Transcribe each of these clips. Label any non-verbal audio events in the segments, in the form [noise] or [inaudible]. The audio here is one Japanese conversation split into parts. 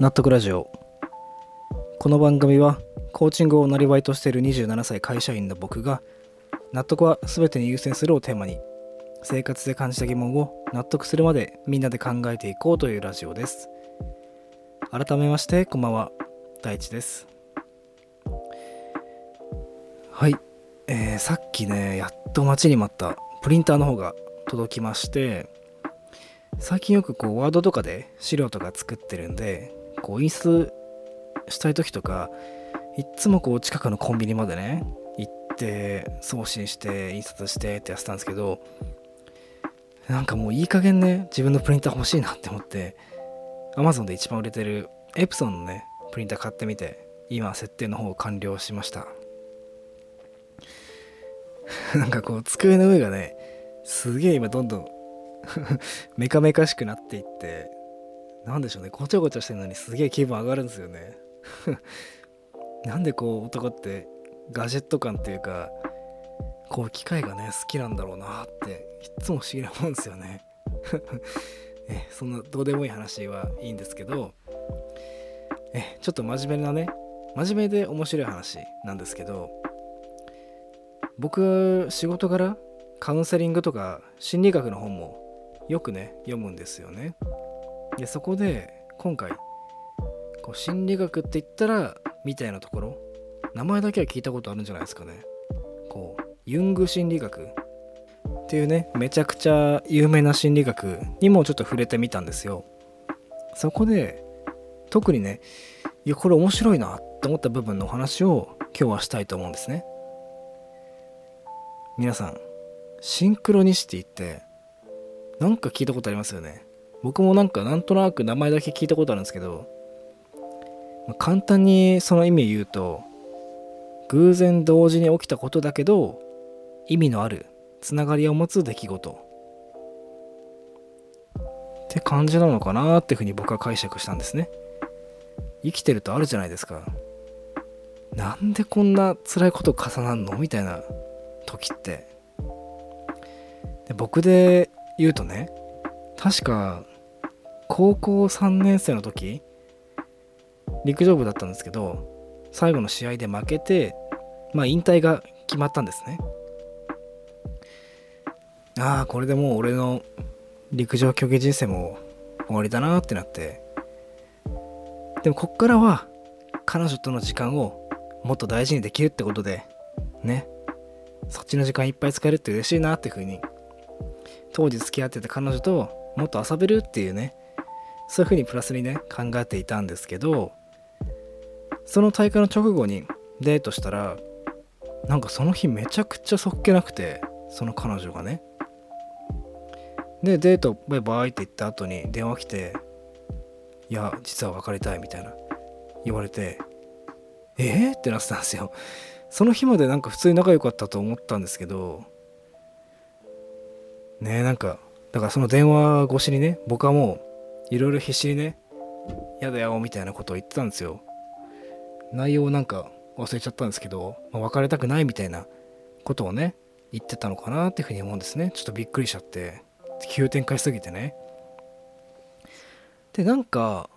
納得ラジオ。この番組はコーチングをなりわいとしている27歳会社員の僕が納得は全てに優先するをテーマに生活で感じた疑問を納得するまでみんなで考えていこうというラジオです。改めましてこんばんは。大地です。はい、えー、さっきねやっと待ちに待ったプリンターの方が届きまして最近よくこうワードとかで資料とか作ってるんでこう印刷したい時とかいっつもこう近くのコンビニまでね行って送信して印刷してってやってたんですけどなんかもういい加減ね自分のプリンター欲しいなって思って Amazon で一番売れてるエプソンのねプリンター買ってみて今設定の方を完了しました。[laughs] なんかこう机の上がねすげえ今どんどん [laughs] メカメカしくなっていってなんでしょうね。ごちゃごちゃしてるのにすげえ気分上がるんですよね。[laughs] なんでこう男ってガジェット感っていうかこう機械がね好きなんだろうなっていっつも不思議なもんですよね。[laughs] えそんなどうでもいい話はいいんですけどえちょっと真面目なね真面目で面白い話なんですけど僕仕事柄カウンセリングとか心理学の本もよくね読むんですよね。でそこで今回こう心理学って言ったらみたいなところ名前だけは聞いたことあるんじゃないですかね。こうユング心理学っていうねめちゃくちゃ有名な心理学にもちょっと触れてみたんですよ。そこで特にねいやこれ面白いなって思った部分のお話を今日はしたいと思うんですね。皆さんシンクロニシティってなんか聞いたことありますよね。僕もなんかなんとなく名前だけ聞いたことあるんですけど、まあ、簡単にその意味を言うと偶然同時に起きたことだけど意味のあるつながりを持つ出来事。って感じなのかなっていうふうに僕は解釈したんですね。生きてるとあるじゃないですか。なんでこんな辛いこと重なんの？みたいな時って。で僕で言うとね確か高校3年生の時陸上部だったんですけど最後の試合で負けてまあ引退が決まったんですね。ああこれでもう俺の陸上競技人生も終わりだなってなって。でもこっからは彼女との時間をもっと大事にできるってことでね。そっちの時間いっぱい使えるって嬉しいなっていうふうに当時付き合ってた彼女ともっと遊べるっていうねそういうふうにプラスにね考えていたんですけどその大会の直後にデートしたらなんかその日めちゃくちゃそっけなくてその彼女がね。でデートバイバイって言った後に電話来ていや実は別れたいみたいな言われてえー、ってなってたんですよ。その日までなんか普通に仲良かったと思ったんですけどねなんかだからその電話越しにね僕はもういろいろ必死にねやだよみたいなことを言ってたんですよ。内容なんか忘れちゃったんですけど、まあ、別れたくないみたいなことをね言ってたのかなっていうふうに思うんですね。ちょっとびっくりしちゃって急展開しすぎてね。でなんか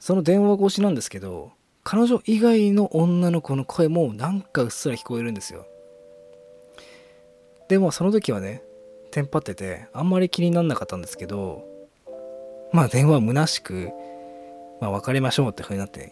その電話越しなんですけど彼女以外の女の子の声もなんかうっすら聞こえるんですよ。でもその時はねテンパっててあんまり気になんなかったんですけどまあ電話虚しく、まあ、別れましょうって風になって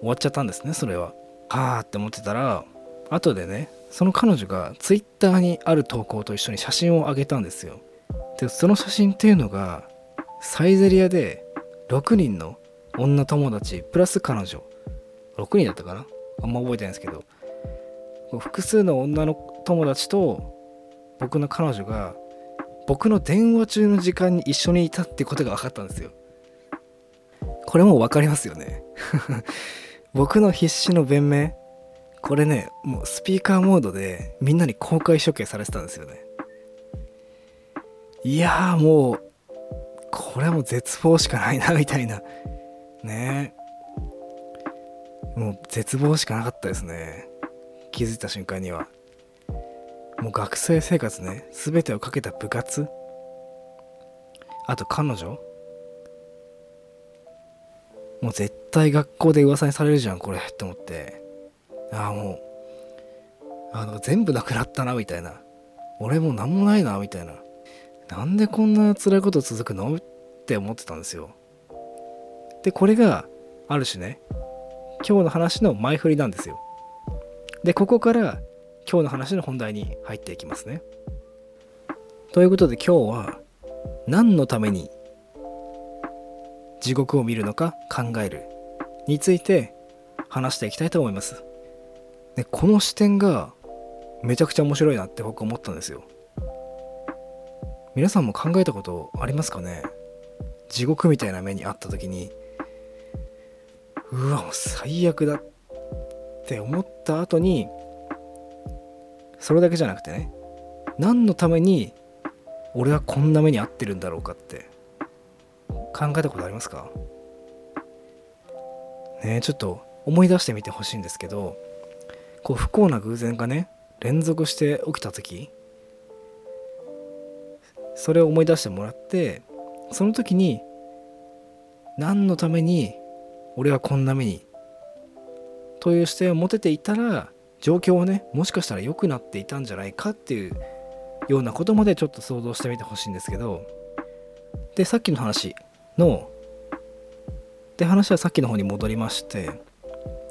終わっちゃったんですねそれは。はあって思ってたら後でねその彼女が twitter にある投稿と一緒に写真をあげたんですよ。でその写真っていうのがサイゼリアで6人の女友達プラス彼女。6人だったかな？あんま覚えてないんですけど。複数の女の友達と僕の彼女が僕の電話中の時間に一緒にいたってことが分かったんですよ。これもう分かりますよね。[laughs] 僕の必死の弁明。これねもうスピーカーモードでみんなに公開処刑されてたんですよね。いやーもうこれはもう絶望しかないな [laughs] みたいな。ね。もう絶望しかなかったですね。気づいた瞬間には。もう学生生活ね全てをかけた部活？ももう絶対学校で噂にされるじゃんこれって思って。ああもうあの全部なくなったなみたいな。俺もう何もないなみたいな。なんでこんな辛いこと続くの？って思ってたんですよ。でこれがある種ね今日の話の前振りなんですよ。でここから今日の話の本題に入っていきますねということで今日は何のために地獄を見るのか考えるについて話していきたいと思います。でこの視点がめちゃくちゃ面白いなって僕思ったんですよ。皆さんも考えたことありますかね？地獄みたいな目にあった時にうわもう最悪だって思った後にそれだけじゃなくてね何のために俺はこんな目に遭ってるんだろうかって考えたことありますか？ねちょっと思い出してみてほしいんですけどこう不幸な偶然がね連続して起きた時それを思い出してもらってその時に何のために俺はこんな目にという視点を持てていたら状況はねもしかしたら良くなっていたんじゃないかっていうようなことまでちょっと想像してみてほしいんですけど。でさっきの話ので話はさっきの方に戻りまして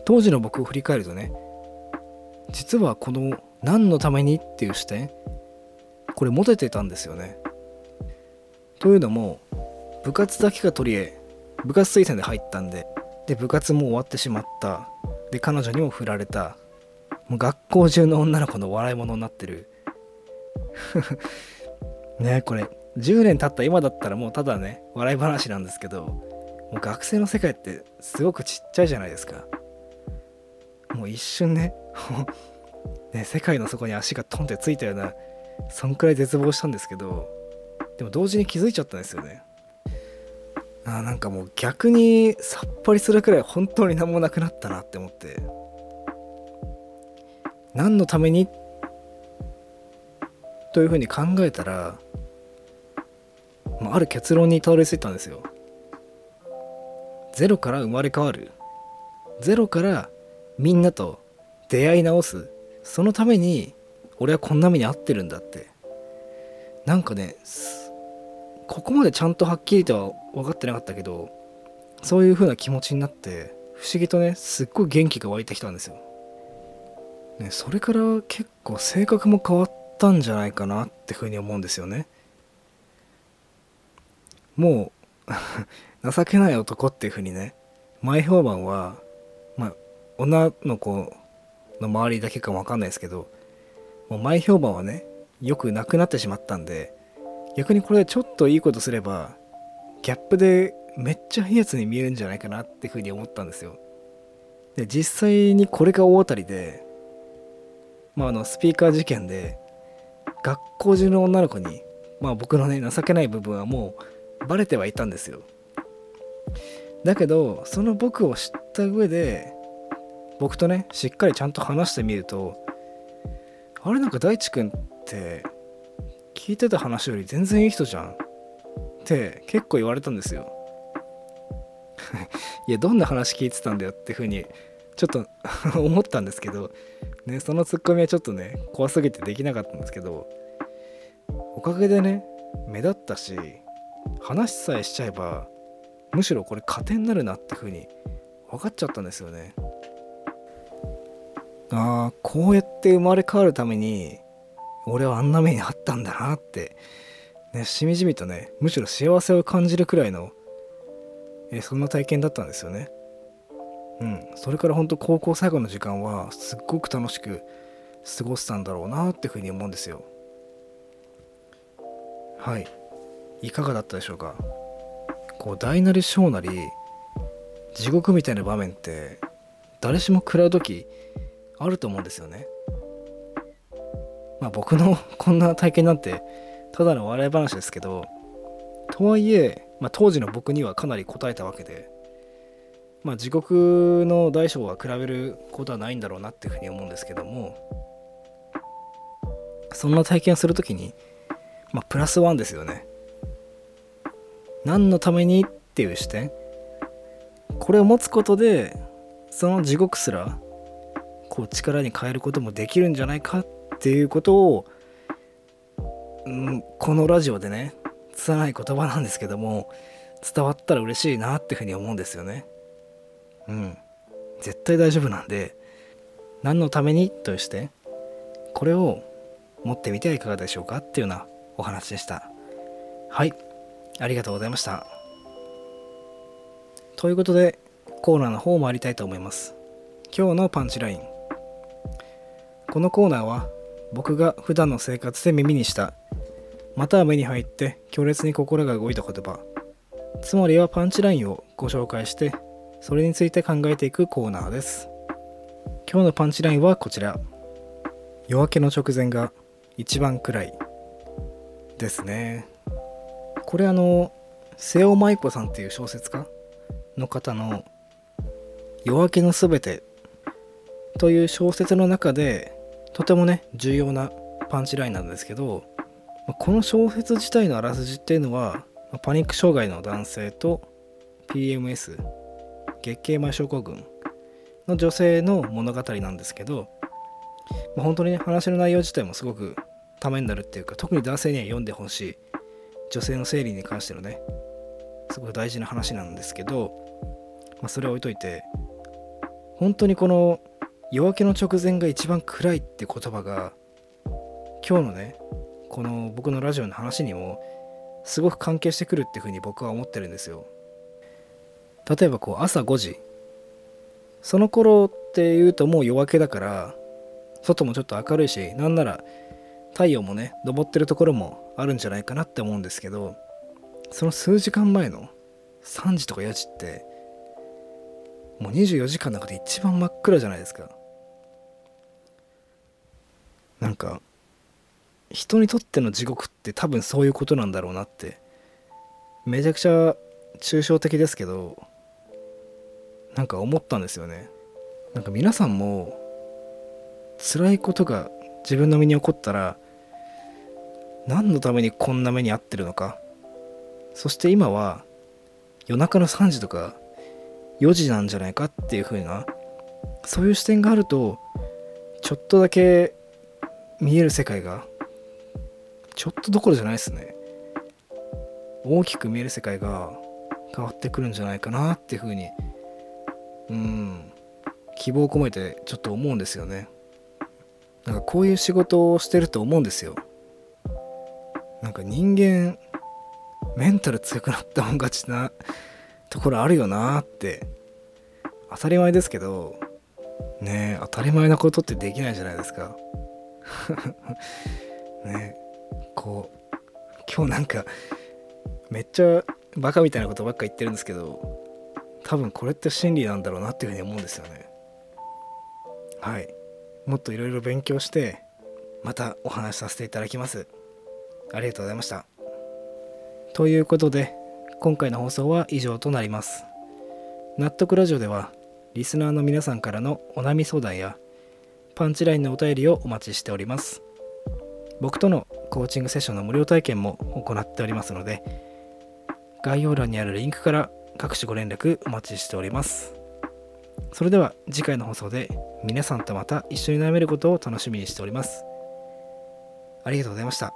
当時の僕を振り返るとね実はこの何のためにっていう視点これ持ててたんですよね。というのも部活だけが取り柄部活推薦で入ったんでで部活も終わってしまった。で彼女にも振られた。もう学校中の女の子の笑い物になってる。[laughs] ねこれ10年経った今だったらもうただね笑い話なんですけどもう学生の世界ってすごくちっちゃいじゃないですか。もう一瞬ね [laughs] ね世界の底に足がトンってついたようなそんくらい絶望したんですけどでも同時に気づいちゃったんですよね。あなんかもう逆にさっぱりするくらい本当に何もなくなったなって思って。何のために？というふうに考えたらまある結論にたどり着いたんですよ。ゼロから生まれ変わる。ゼロからみんなと出会い直す。そのために俺はこんな目に遭ってるんだって。なんかねここまでちゃんとはっきりとは分かってなかったけどそういう風な気持ちになって不思議とねすっごい元気が湧いてきたんですよ、ね、それから結構性格も変わったんじゃないかなってふうに思うんですよね。もう [laughs] 情けない男っていうふうにね前評判はまあ女の子の周りだけかもわかんないですけどもう前評判はねよくなくなってしまったんで逆にこれでちょっといいことすればギャップでめっちゃいいやつに見えるんじゃないかなっていうふうに思ったんですよ。で実際にこれが大当たりでまああのスピーカー事件で学校中の女の子にまあ僕のね情けない部分はもうバレてはいたんですよ。だけどその僕を知った上で僕とねしっかりちゃんと話してみるとあれなんか大地君って聞いてた話より全然いい人じゃんって結構言われたんですよ。[laughs] いやどんな話聞いてたんだよって風にちょっと [laughs] 思ったんですけどねそのツッコミはちょっとね怖すぎてできなかったんですけどおかげでね目立ったし話さえしちゃえばむしろこれ加点になるなって風に分かっちゃったんですよね。ああこうやって生まれ変わるために俺はあんな目にあったんだなって、ね、しみじみとねむしろ幸せを感じるくらいのえそんな体験だったんですよね。うん、それから本当高校最後の時間はすっごく楽しく過ごせたんだろうなっていうふうに思うんですよ。はい。いかがだったでしょうか？こう大なり小なり地獄みたいな場面って誰しも食らう時あると思うんですよねまあ僕の [laughs] こんな体験なんてただの笑い話ですけどとはいえ、まあ、当時の僕にはかなり応えたわけでまあ地獄の大小は比べることはないんだろうなっていうふうに思うんですけどもそんな体験をする時にまあプラスワンですよね。何のためにっていう視点。これを持つことでその地獄すらこう力に変えることもできるんじゃないかっていうことを、うん、このラジオでね拙い言葉なんですけども伝わったら嬉しいなっていうふうに思うんですよね。うん。絶対大丈夫なんで何のためにとしてこれを持ってみてはいかがでしょうかっていうようなお話でした。はい。ありがとうございました。ということでコーナーの方もありたいと思います。今日のパンチライン。このコーナーは僕が普段の生活で耳にしたまたは目に入って強烈に心が動いた言葉。つまりはパンチラインをご紹介してそれについて考えていくコーナーです。今日のパンチラインはこちら。夜明けの直前が一番暗いですね。これあの瀬尾舞子さんっていう小説家の方の「夜明けのすべて」という小説の中でとてもね重要なパンチラインなんですけどこの小説自体のあらすじっていうのはパニック障害の男性と PMS 月経前症候群の女性の物語なんですけど、まあ、本当にね話の内容自体もすごくためになるっていうか特に男性には読んでほしい女性の生理に関してのねすごく大事な話なんですけど、まあ、それは置いといて本当にこの夜明けの直前が一番暗いって言葉が今日のねこの僕のラジオの話にもすごく関係してくるっていうふうに僕は思ってるんですよ。例えばこう朝5時。その頃っていうともう夜明けだから外もちょっと明るいしなんなら太陽もね昇ってるところもあるんじゃないかなって思うんですけどその数時間前の3時とか4時ってもう24時間の中で一番真っ暗じゃないですか。なんか人にとっての地獄って多分そういうことなんだろうなってめちゃくちゃ抽象的ですけどなんか思ったんですよね。なんか皆さんも辛いことが自分の身に起こったら何のためにこんな目に遭ってるのか。そして今は夜中の3時とか4時なんじゃないかっていう風なそういう視点があるとちょっとだけ見える世界がちょっとどころじゃないですね。大きく見える世界が変わってくるんじゃないかなっていうふうにうん。希望を込めてちょっと思うんですよね。なんかこういう仕事をしてると思うんですよ。なんか人間メンタル強くなったもん勝ちなところあるよなって。当たり前ですけど。ね当たり前なことってできないじゃないですか。[laughs] ねこう今日なんかめっちゃバカみたいなことばっか言ってるんですけど。多分これって真理なんだろうなっていうふうに思うんですよね。はい。もっといろいろ勉強してまたお話しさせていただきます。ありがとうございました。ということで今回の放送は以上となります。納得ラジオではリスナーの皆さんからのお悩み相談やパンチラインのお便りをお待ちしております。僕とのコーチングセッションの無料体験も行っておりますので概要欄にあるリンクから各種ご連絡お待ちしております。それでは次回の放送で皆さんとまた一緒に悩めることを楽しみにしております。ありがとうございました。